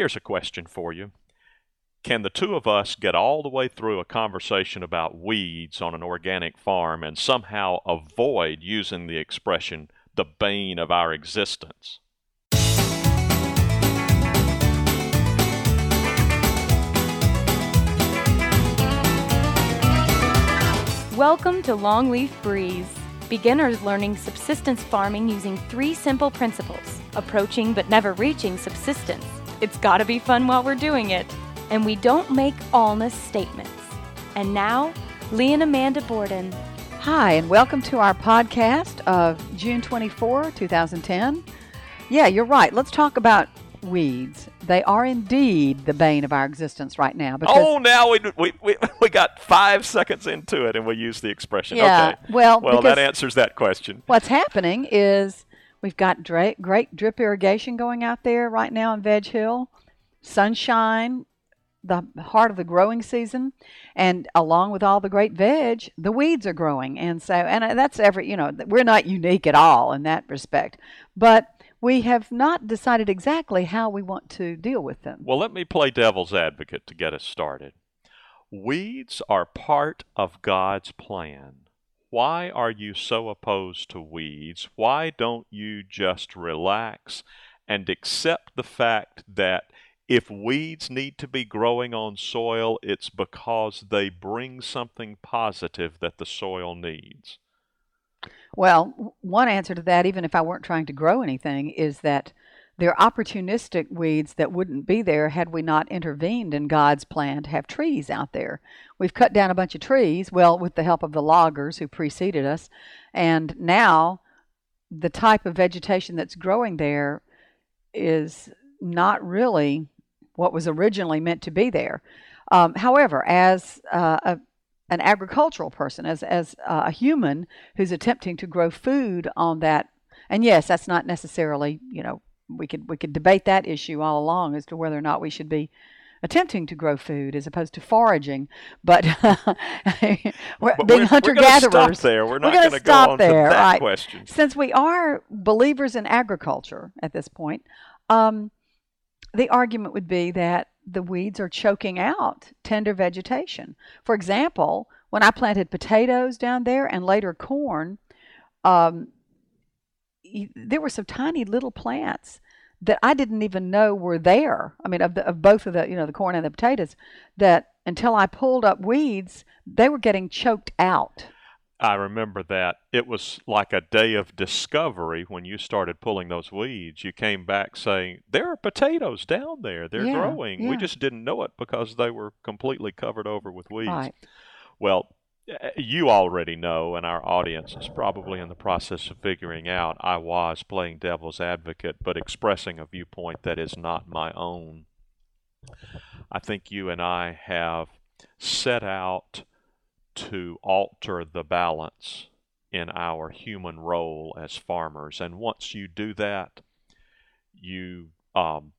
Here's a question for you. Can the two of us get all the way through a conversation about weeds on an organic farm and somehow avoid using the expression the bane of our existence? Welcome to Longleaf Breeze. Beginners learning subsistence farming using three simple principles approaching but never reaching subsistence. It's gotta be fun while we're doing it. And we don't make allness statements. And now, Lee and Amanda Borden. Hi, and welcome to our podcast of June 24, 2010. Yeah, you're right. Let's talk about weeds. They are indeed the bane of our existence right now. Because, Oh, now we, we, we, we got five seconds into it and we use the expression. Yeah, okay. well, well, that answers that question. What's happening is we've got dra- great drip irrigation going out there right now in Veg Hill, sunshine, the heart of the growing season, and along with all the great veg, the weeds are growing. And so, and uh, that's every, you know, we're not unique at all in that respect. But we have not decided exactly how we want to deal with them. Well, let me play devil's advocate to get us started. Weeds are part of God's plan. Why are you so opposed to weeds? Why don't you just relax and accept the fact that if weeds need to be growing on soil, it's because they bring something positive that the soil needs? Well, one answer to that, even if I weren't trying to grow anything, is that they're opportunistic weeds that wouldn't be there had we not intervened in God's plan to have trees out there. We've cut down a bunch of trees, well, with the help of the loggers who preceded us, and now the type of vegetation that's growing there is not really what was originally meant to be there. Um, however, as uh, a an agricultural person, as as uh, a human who's attempting to grow food on that. And yes, that's not necessarily, you know, we could we could debate that issue all along as to whether or not we should be attempting to grow food as opposed to foraging. But being hunter gatherers. there. We're not gonna gonna go stop on to there, that right. question. Since we are believers in agriculture at this point, um, the argument would be that the weeds are choking out tender vegetation. For example, when I planted potatoes down there and later corn, um, there were some tiny little plants that I didn't even know were there. I mean, of the of both of the you know the corn and the potatoes, that until I pulled up weeds, they were getting choked out. I remember that. It was like a day of discovery when you started pulling those weeds. You came back saying, There are potatoes down there. They're Yeah, growing. We just didn't know it because they were completely covered over with weeds. Right. Well, you already know, and our audience is probably in the process of figuring out, I was playing devil's advocate, but expressing a viewpoint that is not my own. I think you and I have set out to alter the balance in our human role as farmers. And once you do that, you um,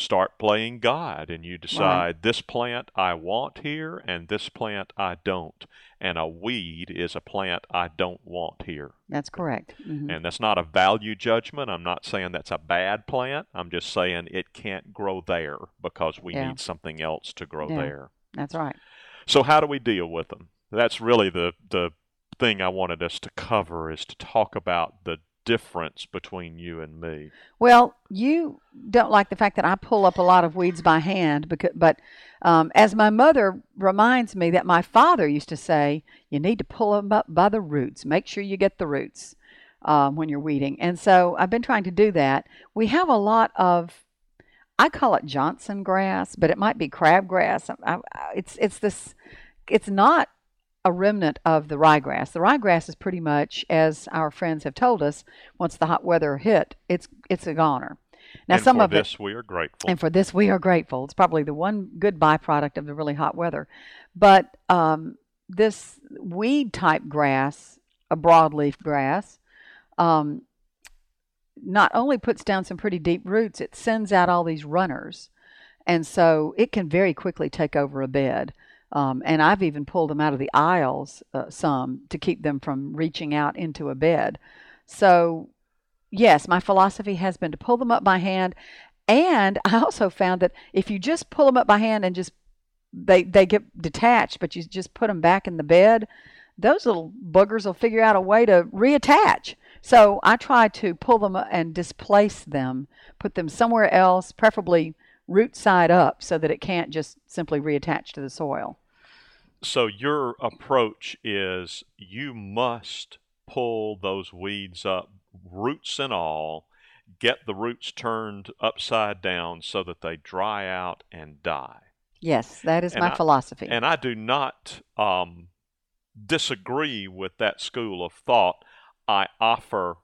start playing God and you decide this plant I want here and this plant I don't. And a weed is a plant I don't want here. That's correct. Mhm. And that's not a value judgment. I'm not saying that's a bad plant. I'm just saying it can't grow there because we Yeah. need something else to grow Yeah. there. That's right. So how do we deal with them? That's really the the thing I wanted us to cover is to talk about the difference between you and me. Well, you don't like the fact that I pull up a lot of weeds by hand, because, but um, as my mother reminds me that my father used to say, you need to pull them up by the roots. Make sure you get the roots um, when you're weeding. And so I've been trying to do that. We have a lot of, I call it Johnson grass, but it might be crabgrass. I, I, it's it's this, it's not a remnant of the ryegrass. The ryegrass is pretty much, as our friends have told us, once the hot weather hit, it's it's a goner. Now and some for of this it, we are grateful. and for this we are grateful. It's probably the one good byproduct of the really hot weather. But um, this weed type grass, a broadleaf grass, um, not only puts down some pretty deep roots, it sends out all these runners, and so it can very quickly take over a bed. Um, and I've even pulled them out of the aisles uh, some to keep them from reaching out into a bed. So, yes, my philosophy has been to pull them up by hand. And I also found that if you just pull them up by hand and just they they get detached, but you just put them back in the bed, those little boogers will figure out a way to reattach. So I try to pull them and displace them, put them somewhere else, preferably root side up, so that it can't just simply reattach to the soil. So your approach is you must pull those weeds up, roots and all, get the roots turned upside down so that they dry out and die. Yes, that is And my I- philosophy. And I do not um, disagree with that school of thought. I offer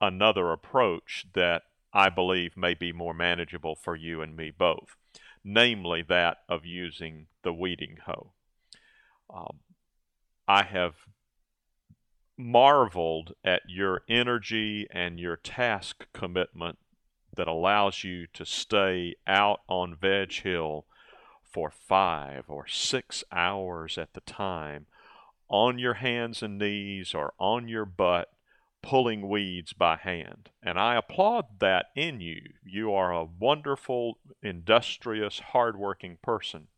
another approach that I believe may be more manageable for you and me both, namely that of using the weeding hoe. Um, I have marveled at your energy and your task commitment that allows you to stay out on Veg Hill for five or six hours at the time on your hands and knees or on your butt pulling weeds by hand. And I applaud that in you. You are a wonderful, industrious, hardworking person.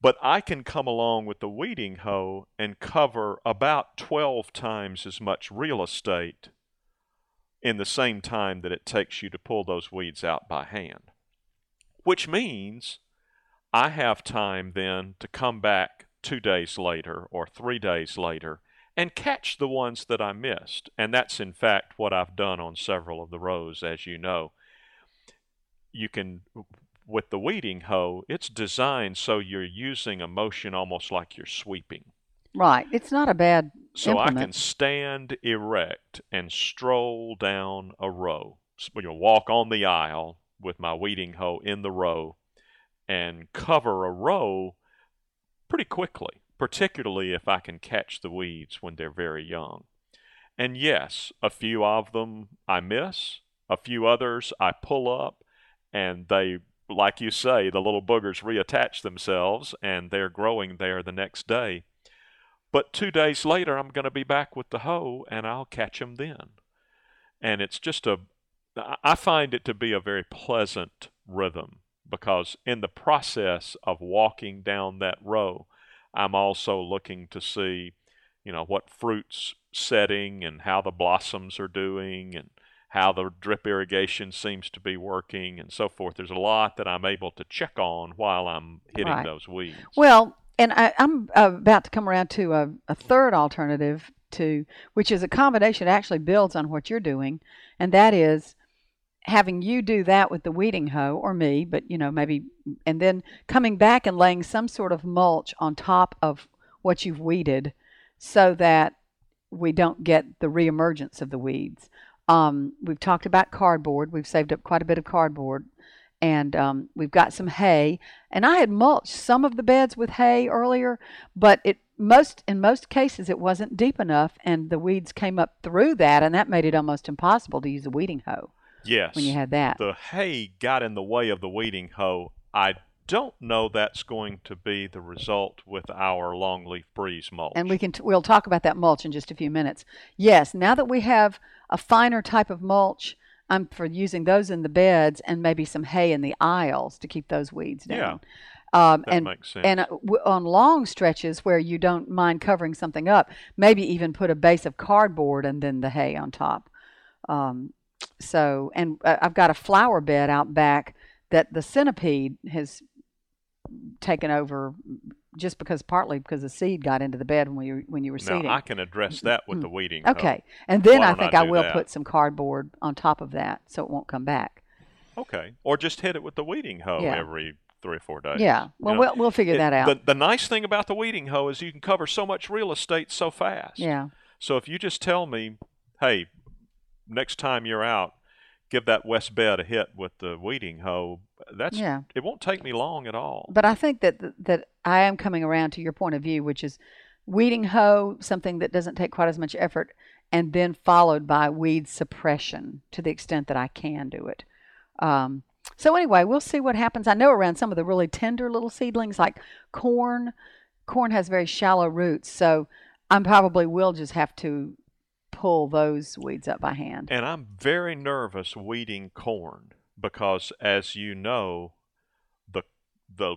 But I can come along with the weeding hoe and cover about 12 times as much real estate in the same time that it takes you to pull those weeds out by hand. Which means I have time then to come back two days later or three days later and catch the ones that I missed. And that's in fact what I've done on several of the rows, as you know. You can, with the weeding hoe, it's designed so you're using a motion almost like you're sweeping. right. It's not a bad So I can stand erect and stroll down a row. S- You know, walk on the aisle with my weeding hoe in the row and cover a row pretty quickly, particularly if I can catch the weeds when they're very young. And yes, a few of them I miss, a few others I pull up, and they, like you say, the little boogers reattach themselves and they're growing there the next day. But two days later, I'm going to be back with the hoe and I'll catch them then. And it's just a, I find it to be a very pleasant rhythm because in the process of walking down that row, I'm also looking to see, you know, what fruits setting and how the blossoms are doing and how the drip irrigation seems to be working and so forth. There's a lot that I'm able to check on while I'm hitting Right. those weeds. Well, and I, I'm uh, about to come around to a, a third alternative to, which is a combination. It actually builds on what you're doing, and that is having you do that with the weeding hoe or me, but you know maybe, and then coming back and laying some sort of mulch on top of what you've weeded, so that we don't get the reemergence of the weeds. Um, we've talked about cardboard. We've saved up quite a bit of cardboard, and um, we've got some hay. And I had mulched some of the beds with hay earlier, but it most in most cases it wasn't deep enough, and the weeds came up through that, and that made it almost impossible to use a weeding hoe yes. when you had that. the hay got in the way of the weeding hoe. I don't know that's going to be the result with our longleaf breeze mulch. and we can t- we'll talk about that mulch in just a few minutes. Yes, now that we have a finer type of mulch, I'm for using those in the beds and maybe some hay in the aisles to keep those weeds down. Um, that and makes sense. and uh, w- on long stretches where you don't mind covering something up, maybe even put a base of cardboard and then the hay on top. Um, so, and uh, I've got a flower bed out back that the centipede has taken over, just because partly because the seed got into the bed when you when you were now seeding. I can address that with the weeding hoe. Okay, and then Why I don't I think I, will that? put some cardboard on top of that so it won't come back. Okay. Or just hit it with the weeding hoe Yeah. every three or four days. Yeah, well, you know? we'll we'll figure It- that out. The, the nice thing about the weeding hoe is you can cover so much real estate so fast. yeah, So if you just tell me, hey, next time you're out, give that west bed a hit with the weeding hoe. That's Yeah. it won't take me long at all. but I think that that I am coming around to your point of view, which is weeding hoe, something that doesn't take quite as much effort, and then followed by weed suppression to the extent that I can do it. Um, so anyway, we'll see what happens. I know around some of the really tender little seedlings like corn, corn has very shallow roots, so I probably will just have to pull those weeds up by hand. And I'm very nervous weeding corn because, as you know, the the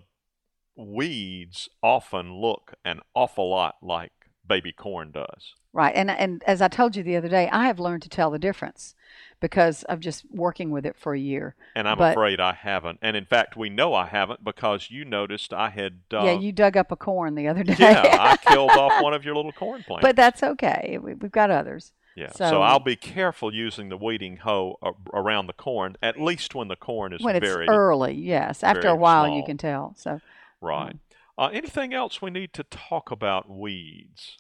weeds often look an awful lot like baby corn does. Right. And and as I told you the other day, I have learned to tell the difference because of just working with it for a year. And I'm But- afraid I haven't. And in fact, we know I haven't because you noticed I had. Uh, yeah, you dug up a corn the other day. yeah, I killed off one of your little corn plants. but that's okay. We, we've got others. yeah, so- so, I'll be careful using the weeding hoe around the corn, at least when the corn is when it's very early, yes. After a while, you can tell. So, right. Uh, anything else we need to talk about weeds?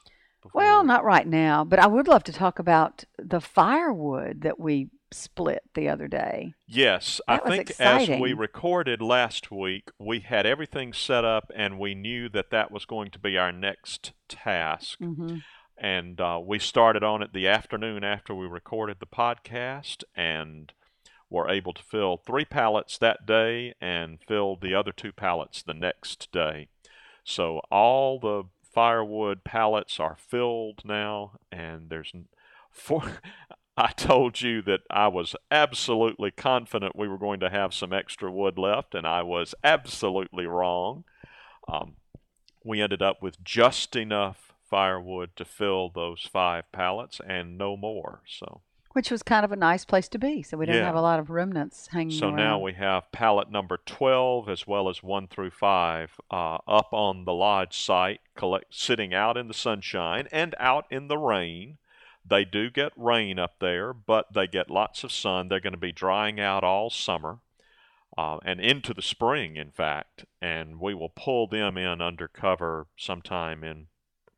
well, we- not right now, but I would love to talk about the firewood that we split the other day. Yes, That I think as we recorded last week, we had everything set up and we knew that that was going to be our next task. hmm And uh, we started on it the afternoon after we recorded the podcast and were able to fill three pallets that day and filled the other two pallets the next day. So all the firewood pallets are filled now, and there's for. I told you that I was absolutely confident we were going to have some extra wood left, and I was absolutely wrong. Um, we ended up with just enough firewood to fill those five pallets and no more. So, Which was kind of a nice place to be. So we didn't Yeah. have a lot of remnants hanging so around. now we have pallet number 12 as well as 1 through 5 uh, up on the lodge site, collect, sitting out in the sunshine and out in the rain. They do get rain up there, but they get lots of sun. They're going to be drying out all summer uh, and into the spring, in fact. And we will pull them in under cover sometime in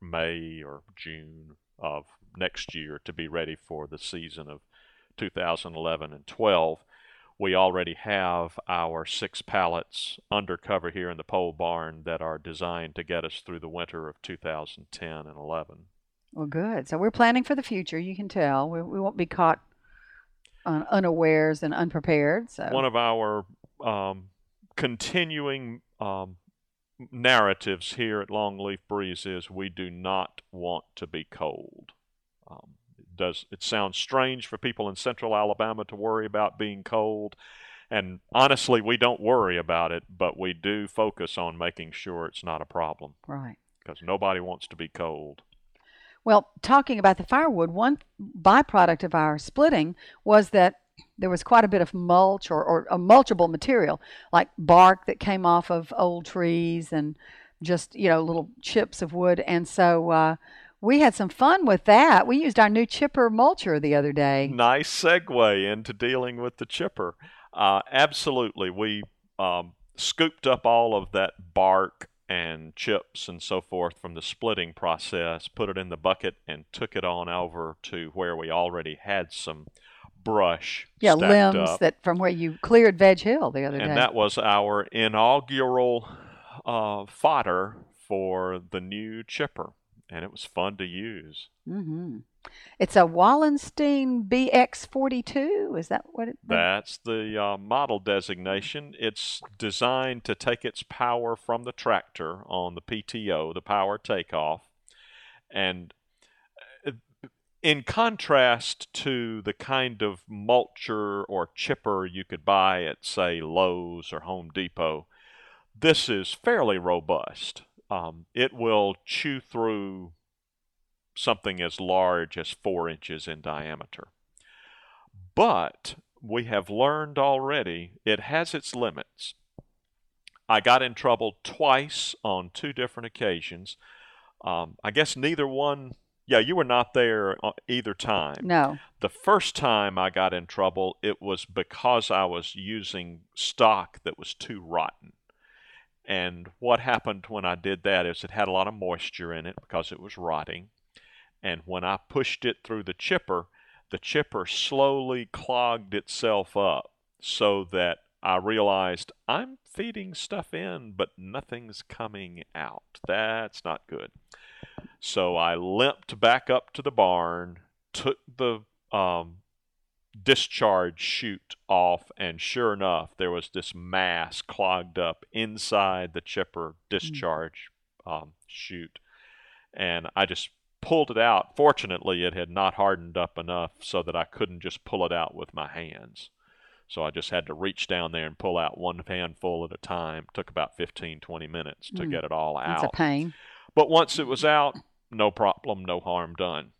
May or June of next year to be ready for the season of 2011 and 12. We already have our six pallets under cover here in the pole barn that are designed to get us through the winter of 2010 and 11. Well, good. So we're planning for the future. You can tell we, we won't be caught un- unawares and unprepared. So One of our um, continuing um, narratives here at Longleaf Breeze is we do not want to be cold. Um, it does it sounds strange for people in central Alabama to worry about being cold? And honestly, we don't worry about it, but we do focus on making sure it's not a problem right. because nobody wants to be cold. Well, talking about the firewood, one byproduct of our splitting was that there was quite a bit of mulch or, or a mulchable material, like bark that came off of old trees and just, you know, little chips of wood. And so uh, we had some fun with that. We used our new chipper mulcher the other day. Nice segue into dealing with the chipper. Uh, absolutely. We um, scooped up all of that bark and chips and so forth from the splitting process, put it in the bucket, and took it on over to where we already had some brush Yeah, limbs up. that from where you cleared Veg Hill the other and day. And that was our inaugural uh, fodder for the new chipper, and it was fun to use. hmm It's a Wallenstein BX42. Is that what it? That's the uh, model designation. It's designed to take its power from the tractor on the PTO, the power takeoff. And uh, in contrast to the kind of mulcher or chipper you could buy at, say, Lowe's or Home Depot, this is fairly robust. Um, it will chew through something as large as four inches in diameter. But we have learned already it has its limits. I got in trouble twice on two different occasions. Um, I guess neither one, yeah, you were not there uh, either time. No. The first time I got in trouble, it was because I was using stock that was too rotten. And what happened when I did that is it had a lot of moisture in it because it was rotting. And when I pushed it through the chipper, the chipper slowly clogged itself up so that I realized I'm feeding stuff in, but nothing's coming out. That's not good. So I limped back up to the barn, took the um, discharge chute off, and sure enough, there was this mass clogged up inside the chipper discharge um, chute. And I just pulled it out. Fortunately, it had not hardened up enough so that I couldn't just pull it out with my hands. So I just had to reach down there and pull out one handful at a time. Took about 15, 20 minutes to Mm. get it all out. It's a pain. But once it was out, no problem, no harm done.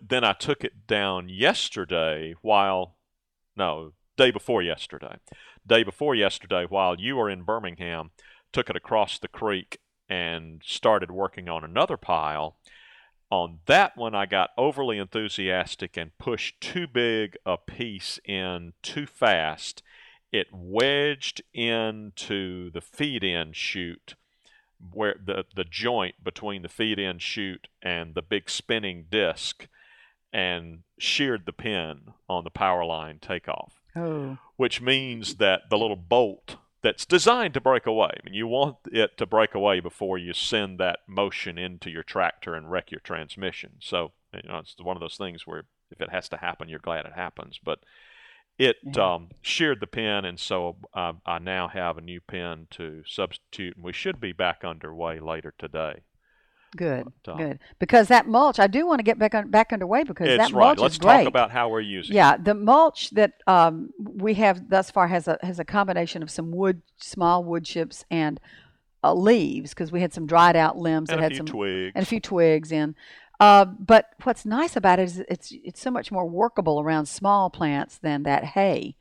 Then I took it down yesterday while, no, day before yesterday. Day before yesterday, while you were in Birmingham, took it across the creek and started working on another pile. On that one, I got overly enthusiastic and pushed too big a piece in too fast. It wedged into the feed in chute where the the joint between the feed in chute and the big spinning disc and sheared the pin on the power line takeoff. Oh, which means that the little bolt that's designed to break away I mean you want it to break away before you send that motion into your tractor and wreck your transmission. So you know it's one of those things where if it has to happen you're glad it happens. But it Yeah. um, sheared the pin, and so uh, I now have a new pin to substitute, and we should be back underway later today. good, But, uh, good. Because that mulch, I do want to get back on, back underway because that right. mulch Let's is great. talk about how we're using. it. Yeah, the mulch that um, we have thus far has a has a combination of some wood, small wood chips, and uh, leaves because we had some dried out limbs and that a had few some twigs. and a few twigs in. Uh, but what's nice about it is it's it's so much more workable around small plants than that hay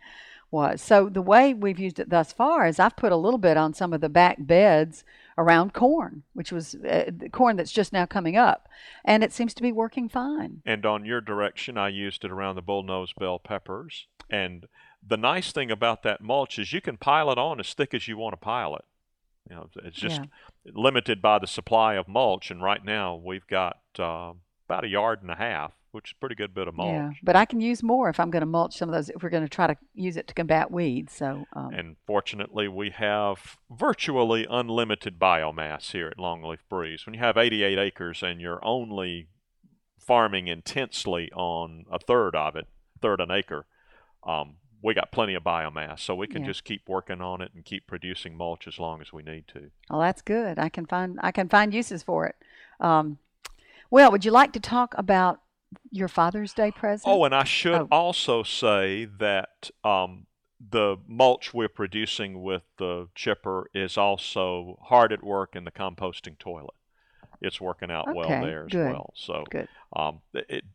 was. So the way we've used it thus far is I've put a little bit on some of the back beds around corn, which was uh, the corn that's just now coming up, and it seems to be working fine. And on your direction, I used it around the bullnose bell peppers. And the nice thing about that mulch is you can pile it on as thick as you want to pile it. You know, it's just limited by the supply of mulch. And right now, we've got uh, about a yard and a half, which is a pretty good bit of mulch. Yeah, but I can use more if I'm going to mulch some of those. If we're going to try to use it to combat weeds, so um, And fortunately, we have virtually unlimited biomass here at Longleaf Breeze. When you have 88 acres and you're only farming intensely on a third of it, third an acre, um, we got plenty of biomass, so we can Yeah. just keep working on it and keep producing mulch as long as we need to. well, that's good. I can find I can find uses for it. Um, well, would you like to talk about your Father's Day present? Oh, and I should Oh. also say that um, the mulch we're producing with the chipper is also hard at work in the composting toilet. It's working out well there as good, well. So, good. um, it,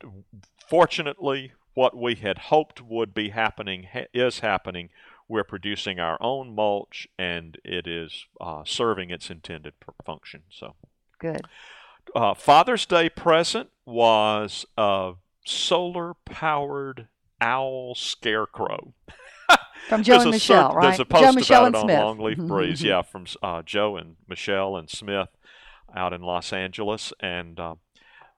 fortunately, what we had hoped would be happening ha- is happening. We're producing our own mulch, and it is uh, serving its intended function. So, Good. Uh, Father's Day present was a solar powered owl scarecrow. From Joe and Michelle, cer- right? There's a post Joe, Michelle, about it Smith. Longleaf Breeze, yeah, from uh, Joe and Michelle and Smith out in Los Angeles, and uh,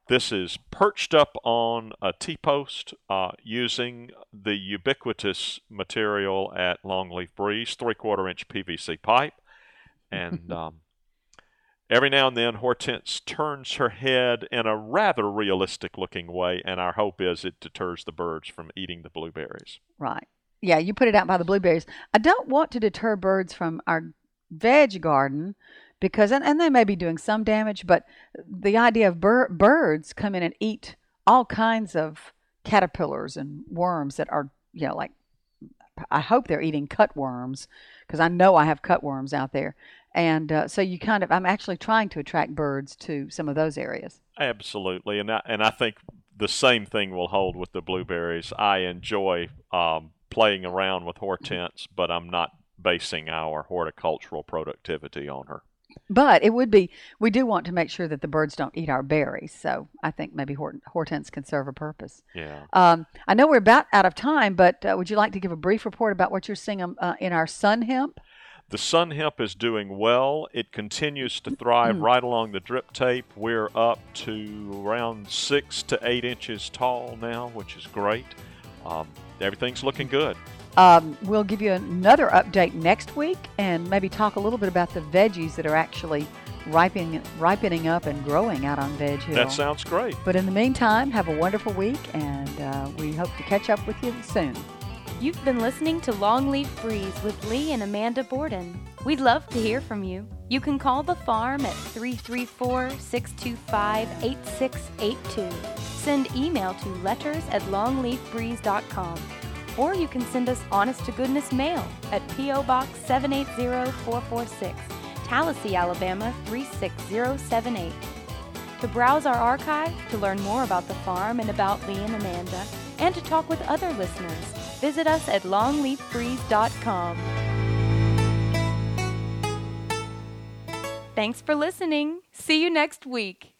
this is perched up on a T-post uh, using the ubiquitous material at Longleaf Breeze, three-quarter inch PVC pipe, and um, every now and then Hortense turns her head in a rather realistic-looking way, and our hope is it deters the birds from eating the blueberries. Right. Yeah, you put it out by the blueberries. I don't want to deter birds from our veg garden because, and, and they may be doing some damage, but the idea of bir- birds come in and eat all kinds of caterpillars and worms that are, you know, like, I hope they're eating cutworms because I know I have cutworms out there. And uh, so you kind of, I'm actually trying to attract birds to some of those areas. Absolutely, and I, and I think the same thing will hold with the blueberries. I enjoy um, playing around with Hortense, but I'm not basing our horticultural productivity on her. But it would be, we do want to make sure that the birds don't eat our berries. So I think maybe hort- hortense can serve a purpose. Yeah. Um, I know we're about out of time, but uh, would you like to give a brief report about what you're seeing um, uh, in our sun hemp? The sun hemp is doing well. It continues to thrive right along the drip tape. We're up to around six to eight inches tall now, which is great. Um, everything's looking good. Um, we'll give you another update next week and maybe talk a little bit about the veggies that are actually ripening, ripening up and growing out on Veg Hill. That sounds great. but in the meantime, have a wonderful week and uh, we hope to catch up with you soon. You've been listening to Longleaf Breeze with Lee and Amanda Borden. We'd love to hear from you. You can call the farm at 334 625 8682. Send email to letters at longleafbreeze.com or you can send us honest to goodness mail at P.O. Box 780446, Tallassee, Alabama 36078. To browse our archive, to learn more about the farm and about Lee and Amanda, and to talk with other listeners, visit us at longleafbreeze.com. Thanks for listening. See you next week.